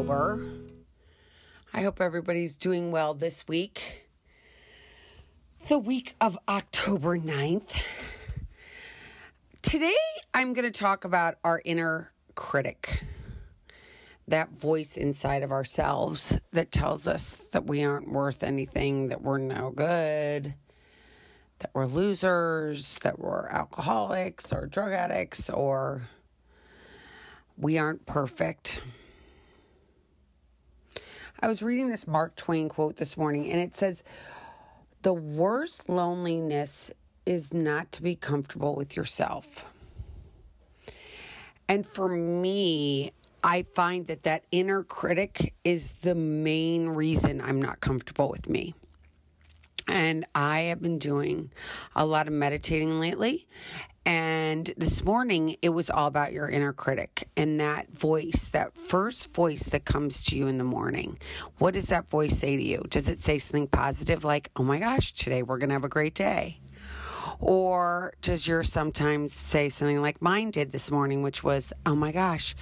sober. I hope everybody's doing well this week. The week of October 9th. Today, I'm going to talk about our inner critic. That voice inside of ourselves that tells us that we aren't worth anything, that we're no good, that we're losers, that we're alcoholics or drug addicts, or we aren't perfect. I was reading this Mark Twain quote this morning, and it says, The worst loneliness is not to be comfortable with yourself. And for me, I find that that inner critic is the main reason I'm not comfortable with me. And I have been doing a lot of meditating lately. And this morning, it was all about your inner critic and that voice, that first voice that comes to you in the morning. What does that voice say to you? Does it say something positive like, oh my gosh, today we're going to have a great day? Or does your sometimes say something like mine did this morning, which was, oh my gosh,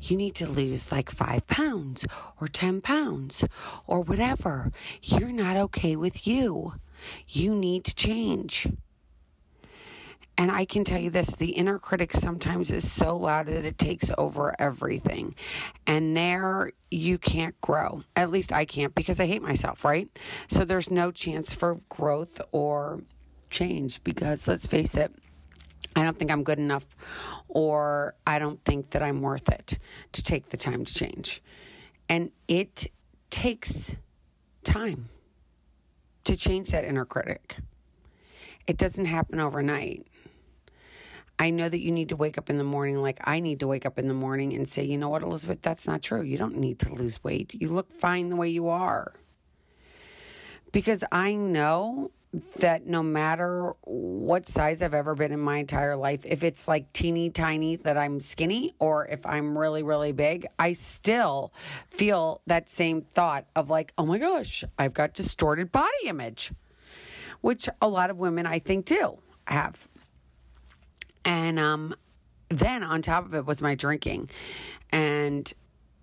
you need to lose like five pounds or 10 pounds or whatever. You're not okay with you. You need to change. And I can tell you this the inner critic sometimes is so loud that it takes over everything. And there you can't grow. At least I can't because I hate myself, right? So there's no chance for growth or change because let's face it, I don't think I'm good enough or I don't think that I'm worth it to take the time to change. And it takes time to change that inner critic. It doesn't happen overnight. I know that you need to wake up in the morning like I need to wake up in the morning and say, you know what, Elizabeth, that's not true. You don't need to lose weight. You look fine the way you are. Because I know that no matter what size I've ever been in my entire life, if it's like teeny tiny that I'm skinny or if I'm really, really big, I still feel that same thought of like, oh my gosh, I've got distorted body image, which a lot of women I think do have. And um, then on top of it was my drinking. And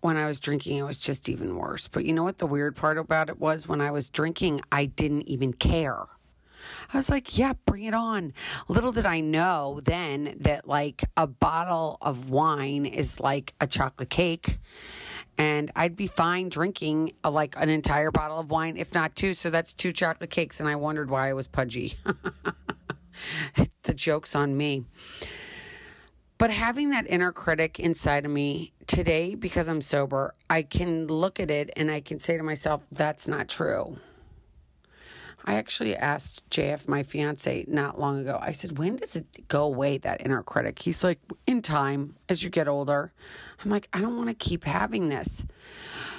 when I was drinking, it was just even worse. But you know what the weird part about it was? When I was drinking, I didn't even care. I was like, yeah, bring it on. Little did I know then that like a bottle of wine is like a chocolate cake. And I'd be fine drinking a, like an entire bottle of wine, if not two. So that's two chocolate cakes. And I wondered why I was pudgy. the joke's on me. But having that inner critic inside of me today, because I'm sober, I can look at it and I can say to myself, that's not true. I actually asked JF, my fiance, not long ago. I said, When does it go away, that inner critic? He's like, In time, as you get older. I'm like, I don't want to keep having this.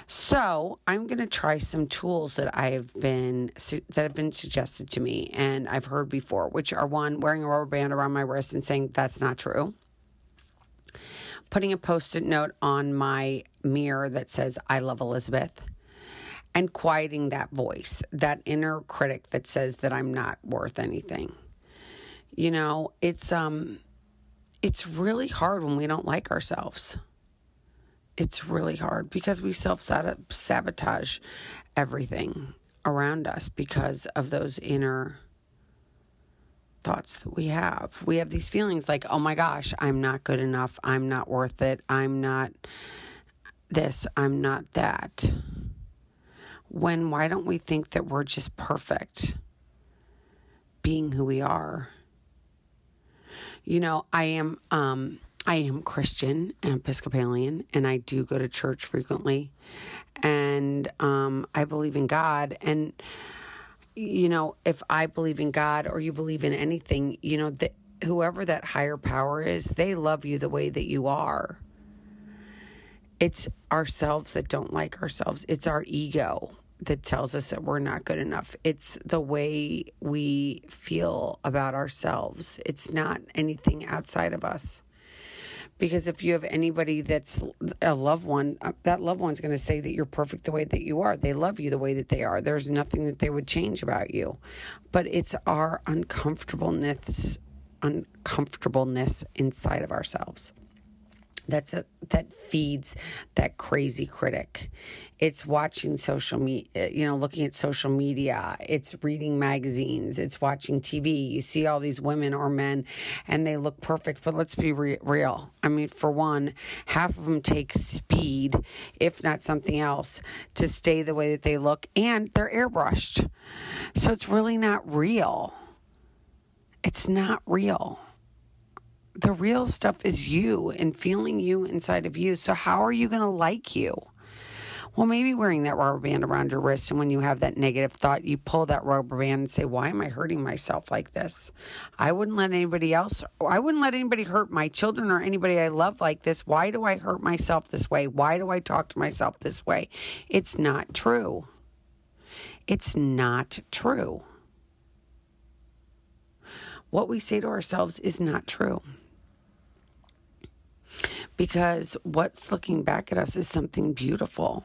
So I'm going to try some tools that I've been that have been suggested to me and I've heard before, which are one wearing a rubber band around my wrist and saying that's not true. Putting a post-it note on my mirror that says I love Elizabeth and quieting that voice, that inner critic that says that I'm not worth anything. You know, it's um it's really hard when we don't like ourselves. It's really hard because we self sabotage everything around us because of those inner thoughts that we have. We have these feelings like, oh my gosh, I'm not good enough. I'm not worth it. I'm not this. I'm not that when why don't we think that we're just perfect being who we are? You know, I am um I am Christian and Episcopalian and I do go to church frequently and um I believe in God and you know, if I believe in God or you believe in anything, you know, that whoever that higher power is, they love you the way that you are. It's ourselves that don't like ourselves. It's our ego that tells us that we're not good enough. It's the way we feel about ourselves. It's not anything outside of us. Because if you have anybody that's a loved one, uh, that loved one's going to say that you're perfect the way that you are. They love you the way that they are. There's nothing that they would change about you. But it's our uncomfortableness, uncomfortableness inside of ourselves. That's a, that feeds that crazy critic. It's watching social media eh, you know looking at social media. It's reading magazines. It's watching tv you see all these women or men and they look perfect but let's be re- real. I mean for one half of them take speed if not something else to stay the way that they look and they're airbrushed. So it's really not real. It's not real the real stuff is you and feeling you inside of you. So, how are you going to like you? Well, maybe wearing that rubber band around your wrist, and when you have that negative thought, you pull that rubber band and say, Why am I hurting myself like this? I wouldn't let anybody else, I wouldn't let anybody hurt my children or anybody I love like this. Why do I hurt myself this way? Why do I talk to myself this way? It's not true. It's not true. What we say to ourselves is not true because what's looking back at us is something beautiful.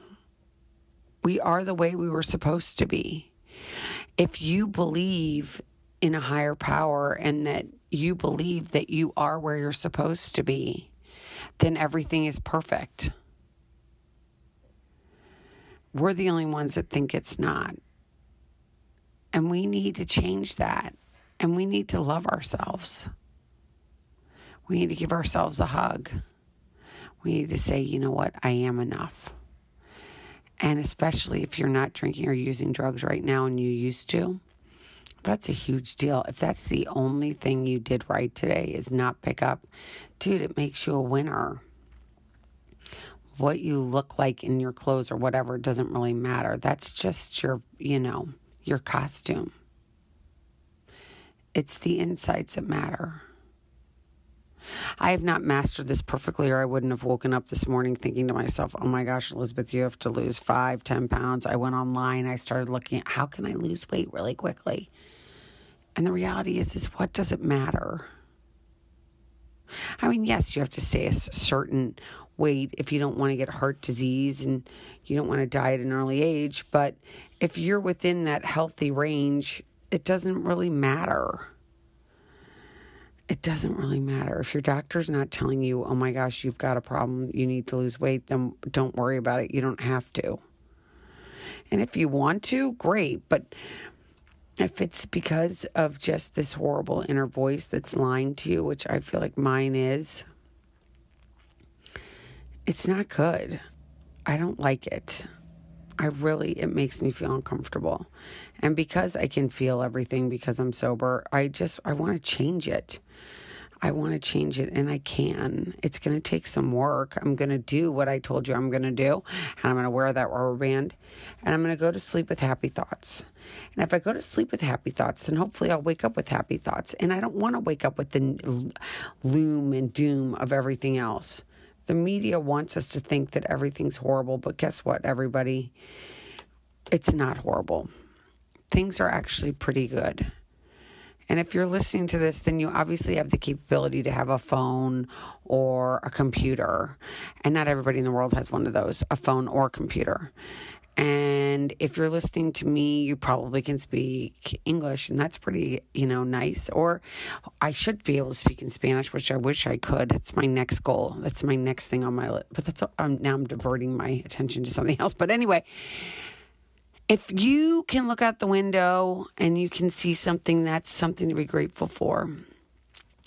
We are the way we were supposed to be. If you believe in a higher power and that you believe that you are where you're supposed to be, then everything is perfect. We're the only ones that think it's not. And we need to change that. And we need to love ourselves. We need to give ourselves a hug. We need to say, you know what, I am enough. And especially if you're not drinking or using drugs right now and you used to, that's a huge deal. If that's the only thing you did right today is not pick up, dude, it makes you a winner. What you look like in your clothes or whatever doesn't really matter. That's just your, you know, your costume. It's the insights that matter. I have not mastered this perfectly, or I wouldn't have woken up this morning thinking to myself, oh my gosh, Elizabeth, you have to lose five, ten pounds. I went online, I started looking at how can I lose weight really quickly. And the reality is, is what does it matter? I mean, yes, you have to stay a certain weight if you don't want to get heart disease and you don't want to die at an early age. But if you're within that healthy range, it doesn't really matter it doesn't really matter. If your doctor's not telling you, oh my gosh, you've got a problem, you need to lose weight, then don't worry about it. You don't have to. And if you want to, great. But if it's because of just this horrible inner voice that's lying to you, which I feel like mine is, it's not good. I don't like it. I really, it makes me feel uncomfortable. And because I can feel everything because I'm sober, I just, I want to change it. I want to change it and I can. It's going to take some work. I'm going to do what I told you I'm going to do. And I'm going to wear that rubber band and I'm going to go to sleep with happy thoughts. And if I go to sleep with happy thoughts, then hopefully I'll wake up with happy thoughts. And I don't want to wake up with the loom and doom of everything else. The media wants us to think that everything's horrible, but guess what, everybody? It's not horrible. Things are actually pretty good. And if you're listening to this, then you obviously have the capability to have a phone or a computer. And not everybody in the world has one of those a phone or a computer. And if you're listening to me, you probably can speak English, and that's pretty, you know, nice. Or I should be able to speak in Spanish, which I wish I could. It's my next goal. That's my next thing on my list. But that's um, now I'm diverting my attention to something else. But anyway, if you can look out the window and you can see something, that's something to be grateful for.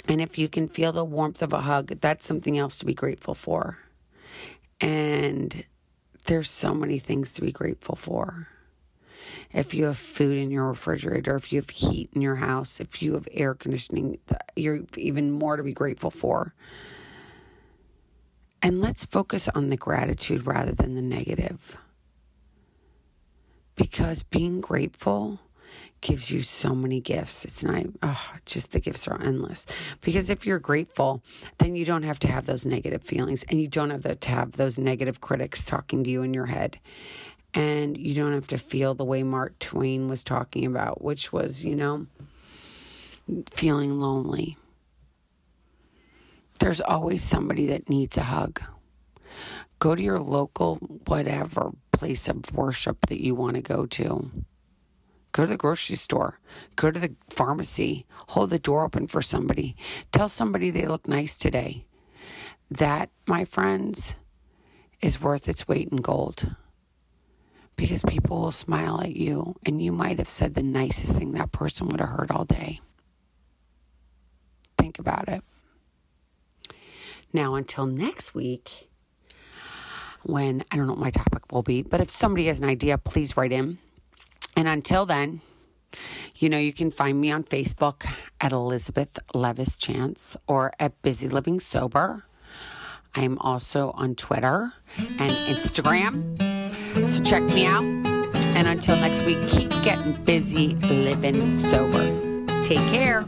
And if you can feel the warmth of a hug, that's something else to be grateful for. And there's so many things to be grateful for. If you have food in your refrigerator, if you have heat in your house, if you have air conditioning, you're even more to be grateful for. And let's focus on the gratitude rather than the negative. Because being grateful gives you so many gifts. It's not, oh, just the gifts are endless. Because if you're grateful, then you don't have to have those negative feelings and you don't have to have those negative critics talking to you in your head. And you don't have to feel the way Mark Twain was talking about, which was, you know, feeling lonely. There's always somebody that needs a hug. Go to your local, whatever place of worship that you want to go to Go to the grocery store. Go to the pharmacy. Hold the door open for somebody. Tell somebody they look nice today. that, my friends, is worth its weight in gold. Because people will smile at you, and you might have said the nicest thing that person would have heard all day. Think about it. Now, until next week, when I don't know what my topic will be, but if somebody has an idea, please write in. And until then, you know, you can find me on Facebook at Elizabeth Levis Chance or at Busy Living Sober. I'm also on Twitter and Instagram. So check me out. And until next week, keep getting busy living sober. Take care.